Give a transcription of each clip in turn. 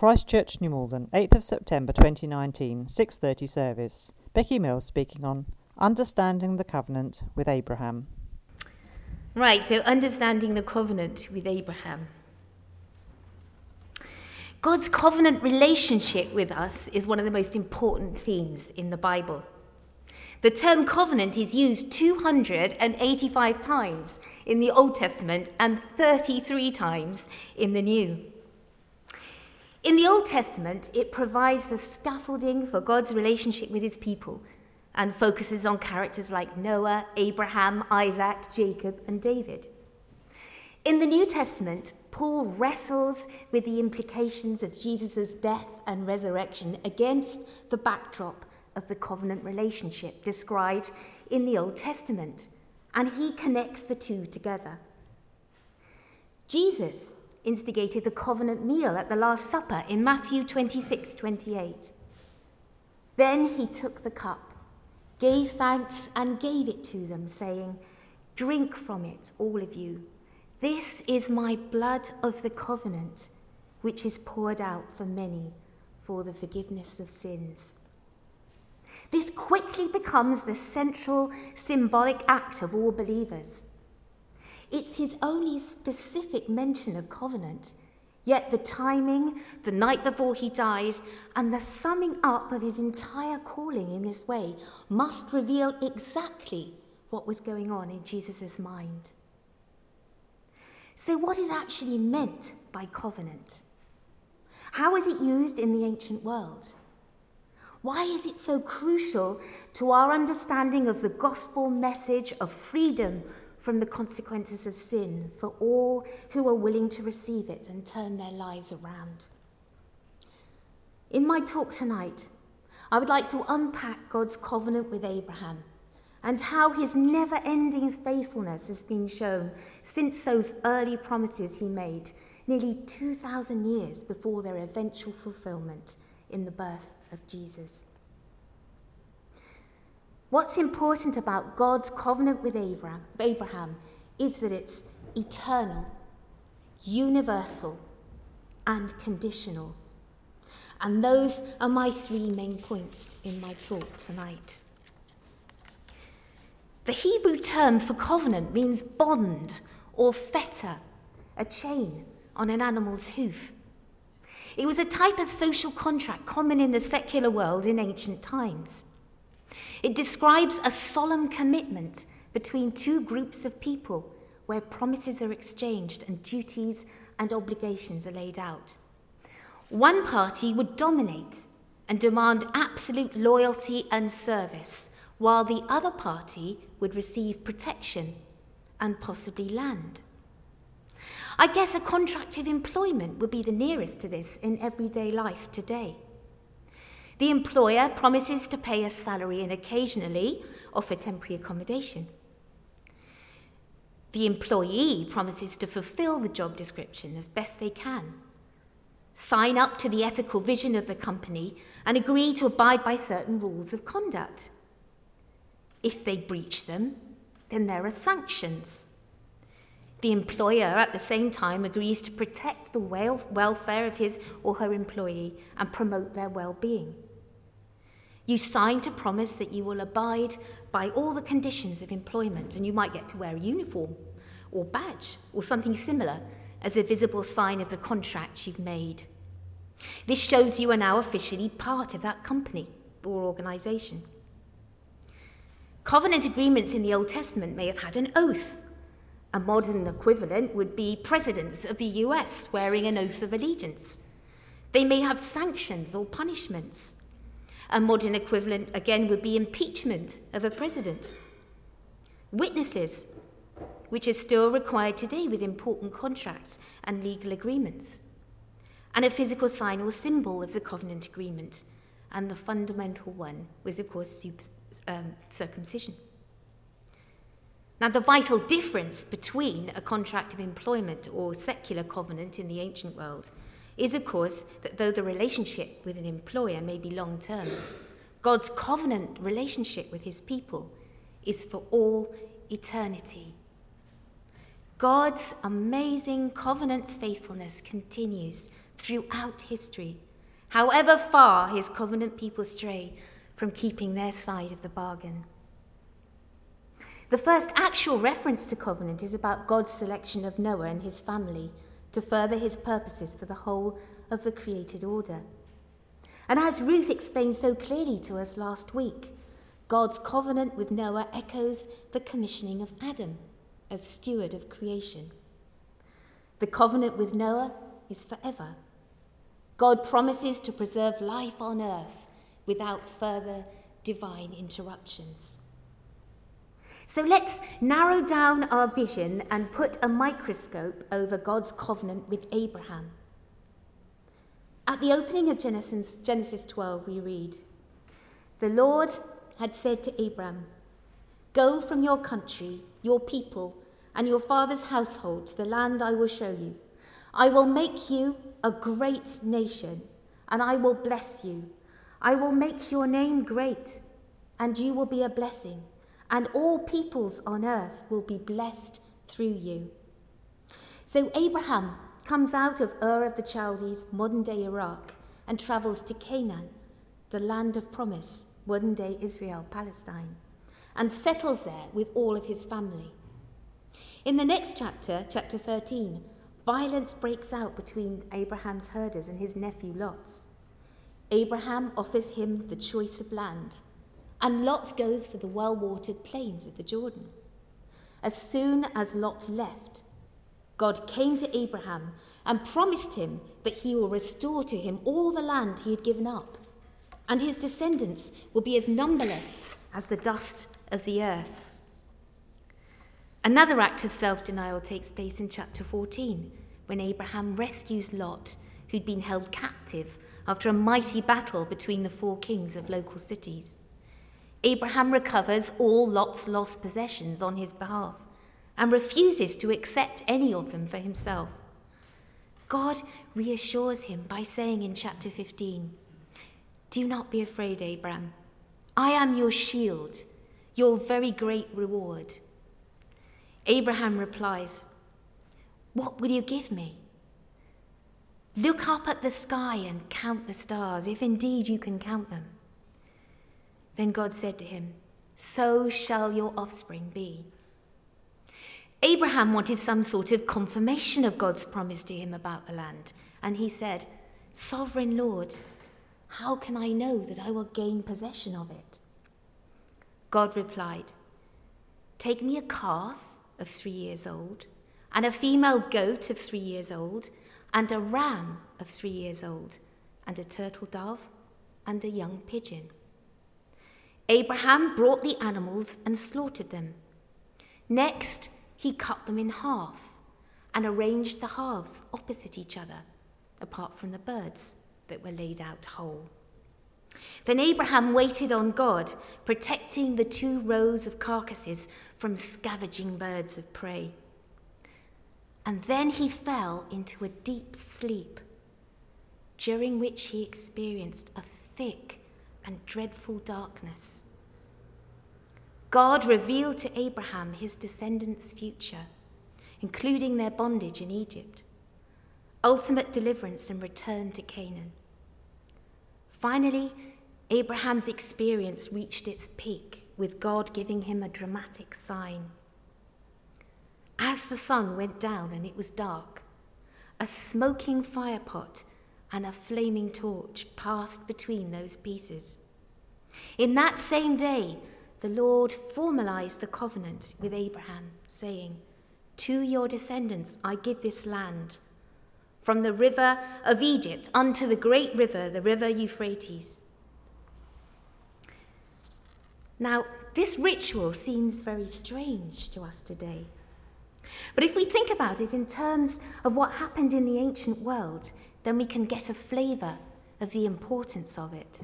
Christchurch, New Malden, 8th of September 2019, 6:30 service. Becky Mills speaking on Understanding the Covenant with Abraham. Right, so understanding the covenant with Abraham. God's covenant relationship with us is one of the most important themes in the Bible. The term covenant is used 285 times in the Old Testament and 33 times in the New. In the Old Testament, it provides the scaffolding for God's relationship with his people and focuses on characters like Noah, Abraham, Isaac, Jacob, and David. In the New Testament, Paul wrestles with the implications of Jesus' death and resurrection against the backdrop of the covenant relationship described in the Old Testament, and he connects the two together. Jesus instigated the covenant meal at the Last Supper in Matthew 26 28. Then he took the cup, gave thanks, and gave it to them, saying, Drink from it, all of you. This is my blood of the covenant, which is poured out for many for the forgiveness of sins. This quickly becomes the central symbolic act of all believers. It's his only specific mention of covenant, yet the timing, the night before he died, and the summing up of his entire calling in this way must reveal exactly what was going on in Jesus' mind. So, what is actually meant by covenant? How is it used in the ancient world? Why is it so crucial to our understanding of the gospel message of freedom from the consequences of sin for all who are willing to receive it and turn their lives around. In my talk tonight, I would like to unpack God's covenant with Abraham and how his never ending faithfulness has been shown since those early promises he made nearly 2,000 years before their eventual fulfillment in the birth of Jesus. What's important about God's covenant with Abraham, is that it's eternal, universal, and conditional. And those are my three main points in my talk tonight. The Hebrew term for covenant means bond or fetter, a chain on an animal's hoof. It was a type of social contract common in the secular world in ancient times. It describes a solemn commitment between two groups of people where promises are exchanged and duties and obligations are laid out. One party would dominate and demand absolute loyalty and service, while the other party would receive protection and possibly land. I guess a contract of employment would be the nearest to this in everyday life today. The employer promises to pay a salary and occasionally offer temporary accommodation. The employee promises to fulfill the job description as best they can, sign up to the ethical vision of the company, and agree to abide by certain rules of conduct. If they breach them, then there are sanctions. The employer, at the same time, agrees to protect the welfare of his or her employee and promote their well being. You sign to promise that you will abide by all the conditions of employment, and you might get to wear a uniform or badge or something similar as a visible sign of the contract you've made. This shows you are now officially part of that company or organisation. Covenant agreements in the Old Testament may have had an oath. A modern equivalent would be presidents of the US swearing an oath of allegiance. They may have sanctions or punishments. A modern equivalent, again, would be impeachment of a president. Witnesses, which is still required today with important contracts and legal agreements. And a physical sign or symbol of the covenant agreement. And the fundamental one was, of course, um, circumcision. Now, the vital difference between a contract of employment or secular covenant in the ancient world is, of course, that though the relationship with an employer may be long term, God's covenant relationship with his people is for all eternity. God's amazing covenant faithfulness continues throughout history, however far his covenant people stray from keeping their side of the bargain. The first actual reference to covenant is about God's selection of Noah and his family to further his purposes for the whole of the created order. And as Ruth explained so clearly to us last week, God's covenant with Noah echoes the commissioning of Adam as steward of creation. The covenant with Noah is forever. God promises to preserve life on earth without further divine interruptions. So let's narrow down our vision and put a microscope over God's covenant with Abraham. At the opening of Genesis, Genesis 12, we read The Lord had said to Abram, Go from your country, your people, and your father's household to the land I will show you. I will make you a great nation, and I will bless you. I will make your name great, and you will be a blessing and all peoples on earth will be blessed through you. So Abraham comes out of Ur of the Chaldees, modern day Iraq, and travels to Canaan, the land of promise, modern day Israel, Palestine, and settles there with all of his family. In the next chapter, chapter 13, violence breaks out between Abraham's herders and his nephew Lot's. Abraham offers him the choice of land and Lot goes for the well watered plains of the Jordan. As soon as Lot left, God came to Abraham and promised him that he will restore to him all the land he had given up, and his descendants will be as numberless as the dust of the earth. Another act of self denial takes place in chapter 14 when Abraham rescues Lot, who'd been held captive after a mighty battle between the four kings of local cities. Abraham recovers all Lot's lost possessions on his behalf and refuses to accept any of them for himself. God reassures him by saying in chapter 15, Do not be afraid, Abraham. I am your shield, your very great reward. Abraham replies, What will you give me? Look up at the sky and count the stars, if indeed you can count them. Then God said to him, So shall your offspring be. Abraham wanted some sort of confirmation of God's promise to him about the land, and he said, Sovereign Lord, how can I know that I will gain possession of it? God replied, Take me a calf of three years old, and a female goat of three years old, and a ram of three years old, and a turtle dove, and a young pigeon. Abraham brought the animals and slaughtered them. Next, he cut them in half and arranged the halves opposite each other, apart from the birds that were laid out whole. Then Abraham waited on God, protecting the two rows of carcasses from scavenging birds of prey. And then he fell into a deep sleep, during which he experienced a thick and dreadful darkness. God revealed to Abraham his descendants' future, including their bondage in Egypt, ultimate deliverance and return to Canaan. Finally, Abraham's experience reached its peak, with God giving him a dramatic sign. As the sun went down and it was dark, a smoking firepot and a flaming torch passed between those pieces. In that same day, the Lord formalized the covenant with Abraham, saying, To your descendants I give this land, from the river of Egypt unto the great river, the river Euphrates. Now, this ritual seems very strange to us today. But if we think about it in terms of what happened in the ancient world, then we can get a flavour of the importance of it.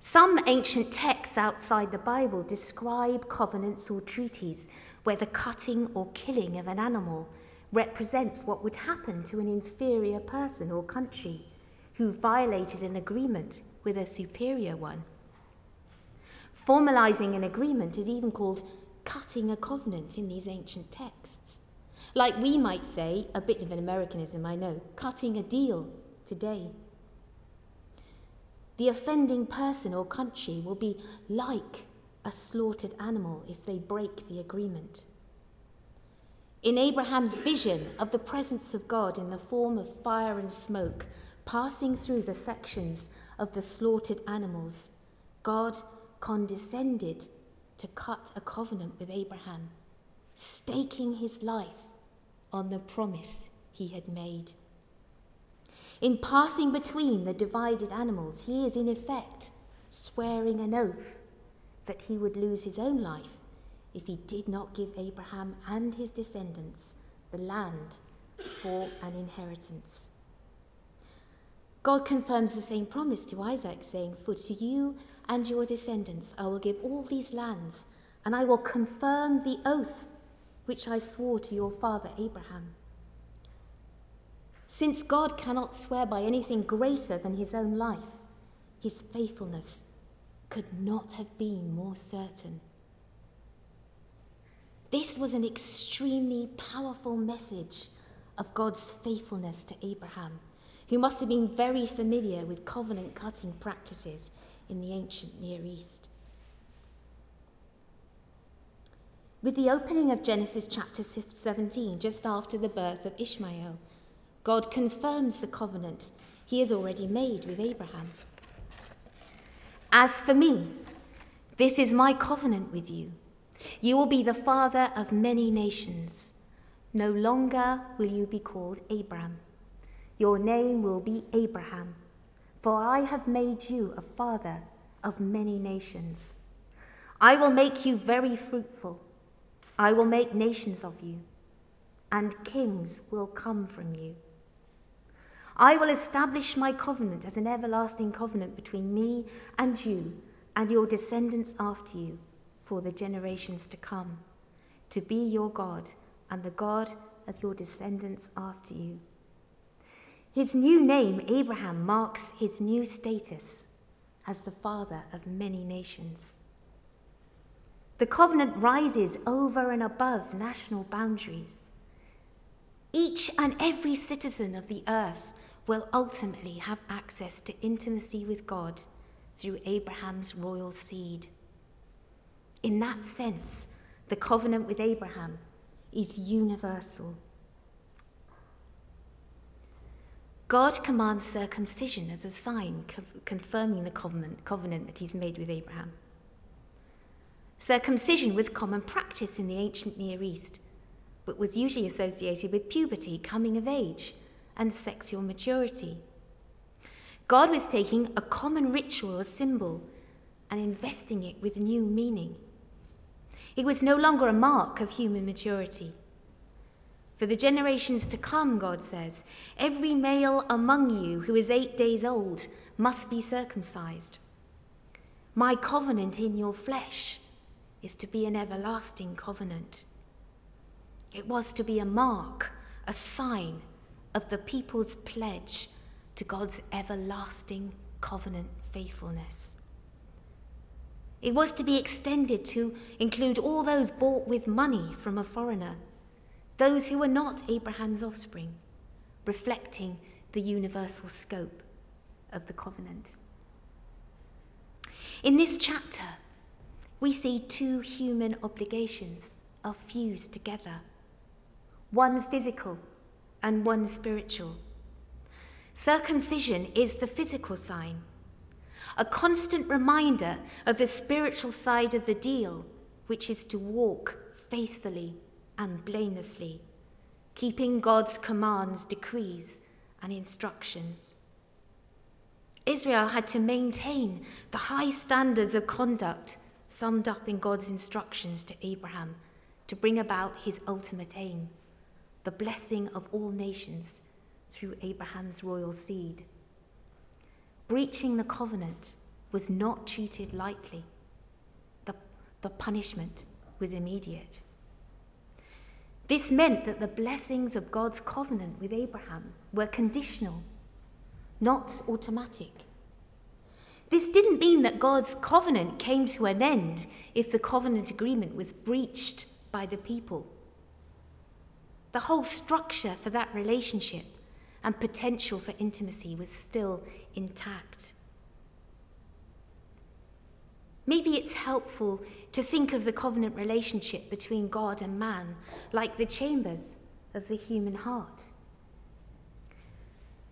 Some ancient texts outside the Bible describe covenants or treaties where the cutting or killing of an animal represents what would happen to an inferior person or country who violated an agreement with a superior one. Formalizing an agreement is even called cutting a covenant in these ancient texts. Like we might say, a bit of an Americanism, I know, cutting a deal today. The offending person or country will be like a slaughtered animal if they break the agreement. In Abraham's vision of the presence of God in the form of fire and smoke passing through the sections of the slaughtered animals, God condescended to cut a covenant with Abraham, staking his life on the promise he had made. In passing between the divided animals, he is in effect swearing an oath that he would lose his own life if he did not give Abraham and his descendants the land for an inheritance. God confirms the same promise to Isaac, saying, For to you and your descendants I will give all these lands, and I will confirm the oath which I swore to your father Abraham. Since God cannot swear by anything greater than his own life, his faithfulness could not have been more certain. This was an extremely powerful message of God's faithfulness to Abraham, who must have been very familiar with covenant cutting practices in the ancient Near East. With the opening of Genesis chapter 17, just after the birth of Ishmael, God confirms the covenant he has already made with Abraham. As for me, this is my covenant with you you will be the father of many nations. No longer will you be called Abram. Your name will be Abraham, for I have made you a father of many nations. I will make you very fruitful. I will make nations of you, and kings will come from you. I will establish my covenant as an everlasting covenant between me and you and your descendants after you for the generations to come, to be your God and the God of your descendants after you. His new name, Abraham, marks his new status as the father of many nations. The covenant rises over and above national boundaries. Each and every citizen of the earth will ultimately have access to intimacy with God through Abraham's royal seed. In that sense, the covenant with Abraham is universal. God commands circumcision as a sign co- confirming the covenant, covenant that he's made with Abraham. Circumcision was common practice in the ancient Near East, but was usually associated with puberty, coming of age, and sexual maturity. God was taking a common ritual or symbol and investing it with new meaning. It was no longer a mark of human maturity. For the generations to come, God says, every male among you who is eight days old must be circumcised. My covenant in your flesh is to be an everlasting covenant. It was to be a mark, a sign of the people's pledge to God's everlasting covenant faithfulness. It was to be extended to include all those bought with money from a foreigner, those who were not Abraham's offspring, reflecting the universal scope of the covenant. In this chapter, we see two human obligations are fused together one physical and one spiritual. Circumcision is the physical sign a constant reminder of the spiritual side of the deal, which is to walk faithfully and blamelessly, keeping God's commands, decrees, and instructions. Israel had to maintain the high standards of conduct summed up in God's instructions to Abraham to bring about his ultimate aim, the blessing of all nations through Abraham's royal seed. Breaching the covenant was not treated lightly. The, the punishment was immediate. This meant that the blessings of God's covenant with Abraham were conditional, not automatic. This didn't mean that God's covenant came to an end if the covenant agreement was breached by the people. the whole structure for that relationship and potential for intimacy was still intact. Maybe it's helpful to think of the covenant relationship between God and man like the chambers of the human heart.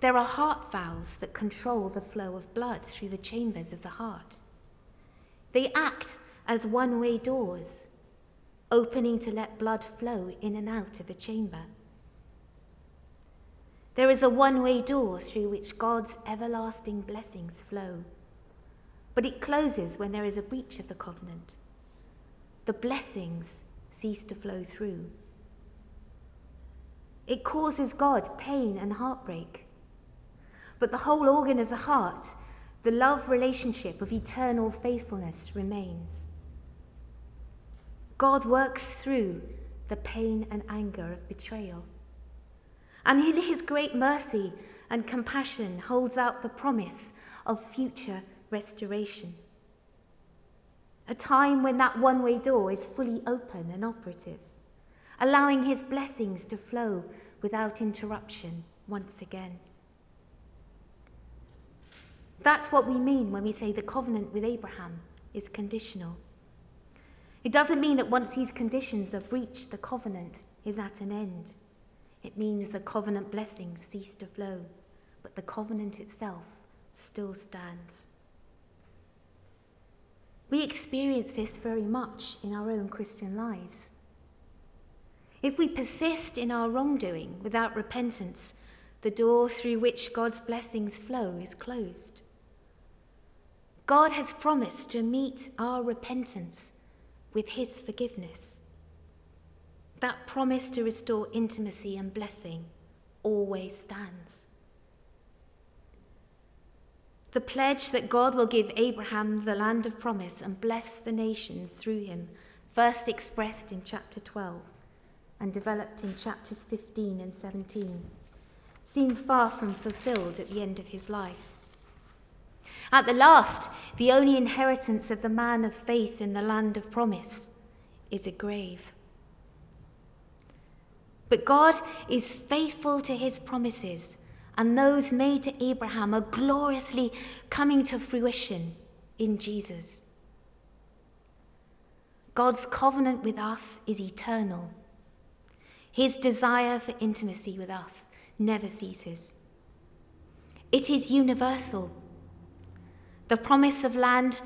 There are heart valves that control the flow of blood through the chambers of the heart. They act as one way doors, opening to let blood flow in and out of a chamber. There is a one way door through which God's everlasting blessings flow, but it closes when there is a breach of the covenant. The blessings cease to flow through. It causes God pain and heartbreak. But the whole organ of the heart, the love relationship of eternal faithfulness, remains. God works through the pain and anger of betrayal and in his great mercy and compassion holds out the promise of future restoration. A time when that one way door is fully open and operative, allowing his blessings to flow without interruption once again. That's what we mean when we say the covenant with Abraham is conditional. It doesn't mean that once these conditions are breached, the covenant is at an end. It means the covenant blessings cease to flow, but the covenant itself still stands. We experience this very much in our own Christian lives. If we persist in our wrongdoing without repentance, the door through which God's blessings flow is closed. God has promised to meet our repentance with his forgiveness. That promise to restore intimacy and blessing always stands. The pledge that God will give Abraham the land of promise and bless the nations through him, first expressed in chapter 12 and developed in chapters 15 and 17, seemed far from fulfilled at the end of his life. At the last, the only inheritance of the man of faith in the land of promise is a grave. But God is faithful to his promises, and those made to Abraham are gloriously coming to fruition in Jesus. God's covenant with us is eternal. His desire for intimacy with us never ceases. It is universal. The promise of land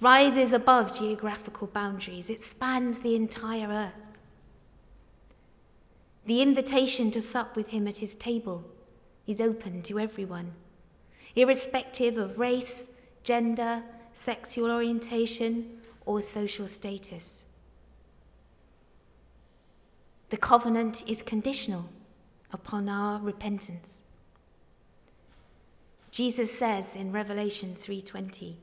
rises above geographical boundaries, it spans the entire earth. The invitation to sup with him at his table is open to everyone, irrespective of race, gender, sexual orientation, or social status. The covenant is conditional upon our repentance. Jesus says in Revelation 3:20,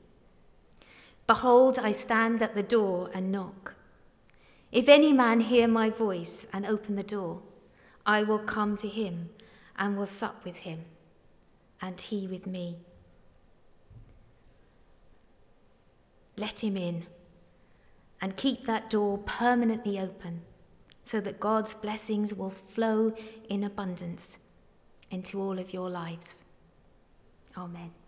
"Behold, I stand at the door and knock. If any man hear my voice and open the door, I will come to him and will sup with him, and he with me. Let him in and keep that door permanently open so that God's blessings will flow in abundance into all of your lives. Amen.